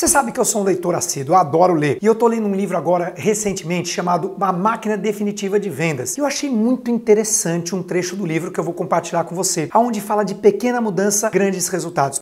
Você sabe que eu sou um leitor assíduo, eu adoro ler. E eu tô lendo um livro agora recentemente chamado A Máquina Definitiva de Vendas. Eu achei muito interessante um trecho do livro que eu vou compartilhar com você, onde fala de pequena mudança, grandes resultados.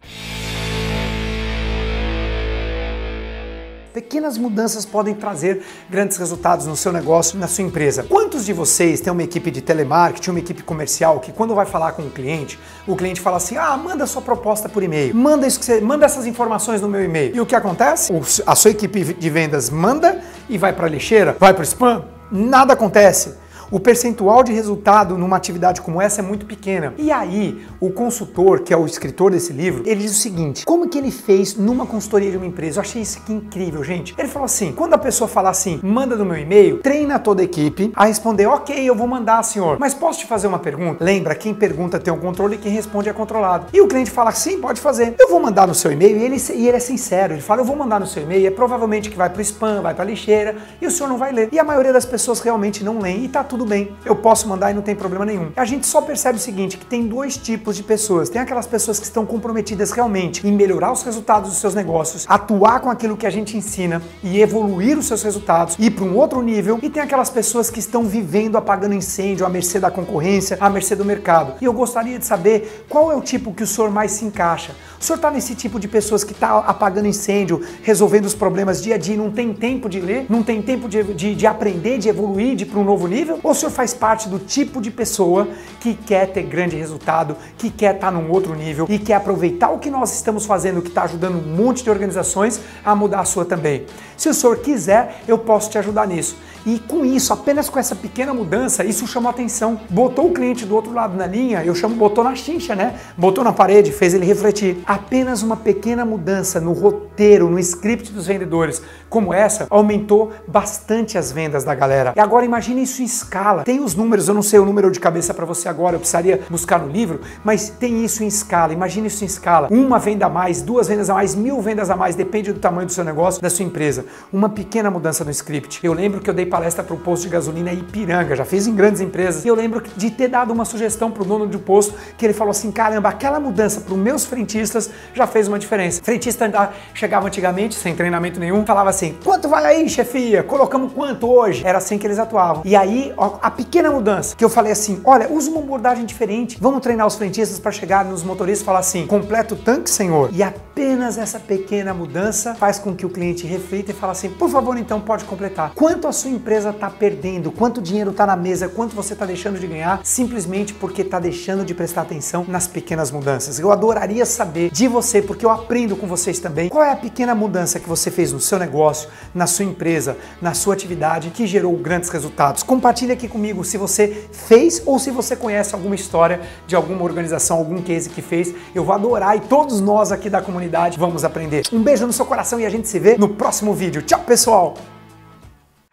Pequenas mudanças podem trazer grandes resultados no seu negócio, na sua empresa. Quantos de vocês têm uma equipe de telemarketing, uma equipe comercial que quando vai falar com o cliente, o cliente fala assim: "Ah, manda sua proposta por e-mail. Manda isso que você, manda essas informações no meu e-mail". E o que acontece? A sua equipe de vendas manda e vai para a lixeira, vai para o spam. Nada acontece o percentual de resultado numa atividade como essa é muito pequena. E aí, o consultor, que é o escritor desse livro, ele diz o seguinte: como que ele fez numa consultoria de uma empresa? Eu achei isso aqui incrível, gente. Ele falou assim: quando a pessoa fala assim, manda no meu e-mail, treina toda a equipe a responder, ok, eu vou mandar, senhor. Mas posso te fazer uma pergunta? Lembra, quem pergunta tem o um controle e quem responde é controlado. E o cliente fala, sim, pode fazer. Eu vou mandar no seu e-mail e ele, e ele é sincero. Ele fala, eu vou mandar no seu e-mail, é provavelmente que vai para o spam, vai para lixeira e o senhor não vai ler. E a maioria das pessoas realmente não lê e tá tudo bem. Eu posso mandar e não tem problema nenhum. A gente só percebe o seguinte, que tem dois tipos de pessoas. Tem aquelas pessoas que estão comprometidas realmente em melhorar os resultados dos seus negócios, atuar com aquilo que a gente ensina e evoluir os seus resultados, ir para um outro nível. E tem aquelas pessoas que estão vivendo apagando incêndio à mercê da concorrência, à mercê do mercado. E eu gostaria de saber qual é o tipo que o senhor mais se encaixa. O senhor está nesse tipo de pessoas que está apagando incêndio, resolvendo os problemas dia a dia, não tem tempo de ler, não tem tempo de, de, de aprender, de evoluir, de ir para um novo nível? Ou o senhor faz parte do tipo de pessoa que quer ter grande resultado, que quer estar num outro nível e quer aproveitar o que nós estamos fazendo, que está ajudando um monte de organizações a mudar a sua também. Se o senhor quiser, eu posso te ajudar nisso. E com isso, apenas com essa pequena mudança, isso chamou atenção. Botou o cliente do outro lado na linha, eu chamo, botou na chincha, né? Botou na parede, fez ele refletir. Apenas uma pequena mudança no roteiro, no script dos vendedores, como essa, aumentou bastante as vendas da galera. E agora imagine isso em escala. Tem os números, eu não sei o número de cabeça para você agora, eu precisaria buscar no livro, mas tem isso em escala. Imagine isso em escala. Uma venda a mais, duas vendas a mais, mil vendas a mais, depende do tamanho do seu negócio, da sua empresa. Uma pequena mudança no script. Eu lembro que eu dei palestra para o posto de gasolina Ipiranga, já fiz em grandes empresas. E eu lembro de ter dado uma sugestão para o dono do posto, que ele falou assim: caramba, aquela mudança para os meus frentistas já fez uma diferença. Frentista chegava antigamente, sem treinamento nenhum, falava assim: quanto vai aí, chefia? Colocamos quanto hoje? Era assim que eles atuavam. E aí, ó, a pequena mudança, que eu falei assim: olha, usa uma abordagem diferente, vamos treinar os frentistas para chegar nos motoristas e falar assim: completa o tanque, senhor. E apenas essa pequena mudança faz com que o cliente reflita e fale assim: por favor, então pode completar. Quanto a sua empresa está perdendo, quanto dinheiro está na mesa, quanto você está deixando de ganhar, simplesmente porque está deixando de prestar atenção nas pequenas mudanças. Eu adoraria saber de você, porque eu aprendo com vocês também, qual é a pequena mudança que você fez no seu negócio, na sua empresa, na sua atividade que gerou grandes resultados. Compartilhe aqui comigo se você fez ou se você conhece alguma história de alguma organização, algum case que fez. Eu vou adorar e todos nós aqui da comunidade vamos aprender. Um beijo no seu coração e a gente se vê no próximo vídeo. Tchau, pessoal!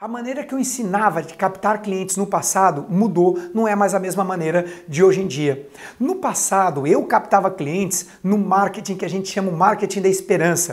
A maneira que eu ensinava de captar clientes no passado mudou, não é mais a mesma maneira de hoje em dia. No passado, eu captava clientes no marketing que a gente chama marketing da esperança.